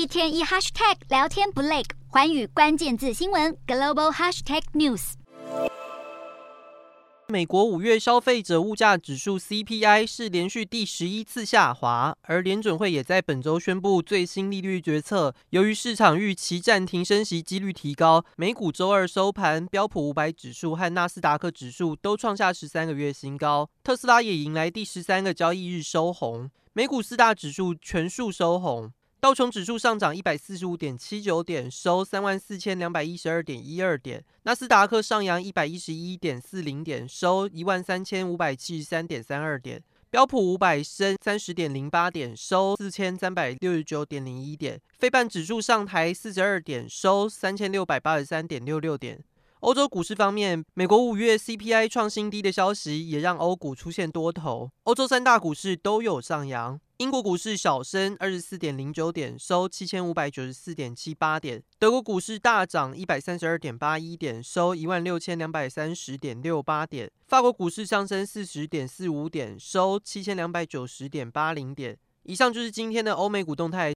一天一 hashtag 聊天不累，环宇关键字新闻 global hashtag news。美国五月消费者物价指数 CPI 是连续第十一次下滑，而联准会也在本周宣布最新利率决策。由于市场预期暂停升息几率提高，美股周二收盘，标普五百指数和纳斯达克指数都创下十三个月新高，特斯拉也迎来第十三个交易日收红，美股四大指数全数收红。道琼指数上涨一百四十五点七九点，收三万四千两百一十二点一二点；纳斯达克上扬一百一十一点四零点，收一万三千五百七十三点三二点；标普五百升三十点零八点，收四千三百六十九点零一点；费半指数上台四十二点，收三千六百八十三点六六点。欧洲股市方面，美国五月 CPI 创新低的消息也让欧股出现多头，欧洲三大股市都有上扬。英国股市小升二十四点零九点，收七千五百九十四点七八点；德国股市大涨一百三十二点八一点，收一万六千两百三十点六八点；法国股市上升四十点四五点，收七千两百九十点八零点。以上就是今天的欧美股动态。